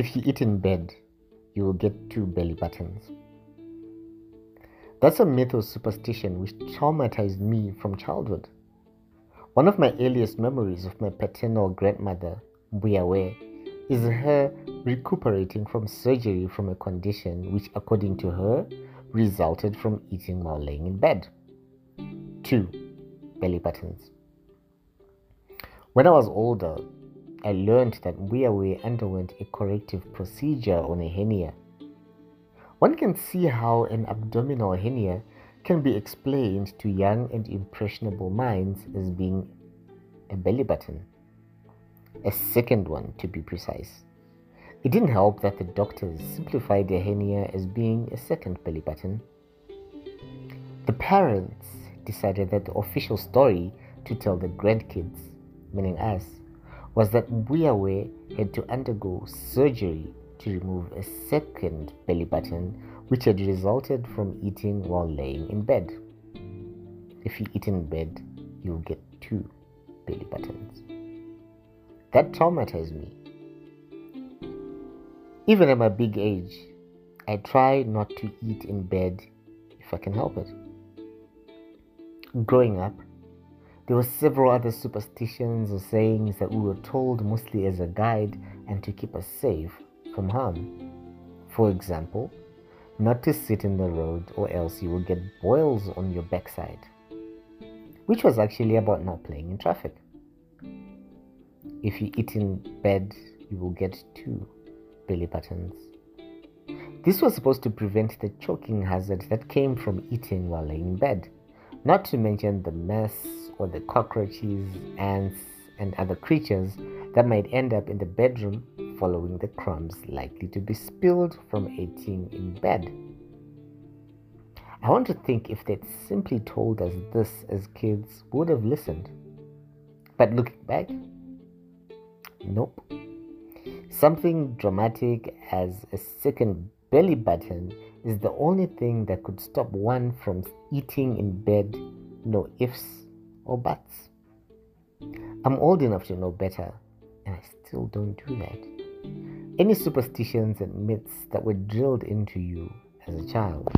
If you eat in bed, you will get two belly buttons. That's a myth or superstition which traumatized me from childhood. One of my earliest memories of my paternal grandmother, Buyawe, is her recuperating from surgery from a condition which, according to her, resulted from eating while laying in bed. 2. Belly buttons. When I was older, I learned that Buyawe underwent a corrective procedure on a hernia. One can see how an abdominal hernia can be explained to young and impressionable minds as being a belly button. A second one, to be precise. It didn't help that the doctors simplified the hernia as being a second belly button. The parents decided that the official story to tell the grandkids, meaning us, was that Buyawe had to undergo surgery to remove a second belly button which had resulted from eating while laying in bed. If you eat in bed, you'll get two belly buttons. That traumatized me. Even at my big age, I try not to eat in bed if I can help it. Growing up, there were several other superstitions or sayings that we were told mostly as a guide and to keep us safe from harm. For example, not to sit in the road or else you will get boils on your backside, which was actually about not playing in traffic. If you eat in bed, you will get two belly buttons. This was supposed to prevent the choking hazard that came from eating while laying in bed, not to mention the mess or the cockroaches, ants, and other creatures that might end up in the bedroom following the crumbs likely to be spilled from eating in bed. I want to think if they'd simply told us this as kids, would have listened. But looking back, nope. Something dramatic as a second belly button is the only thing that could stop one from eating in bed, no ifs or buts. I'm old enough to know better, and I still don't do that. Any superstitions and myths that were drilled into you as a child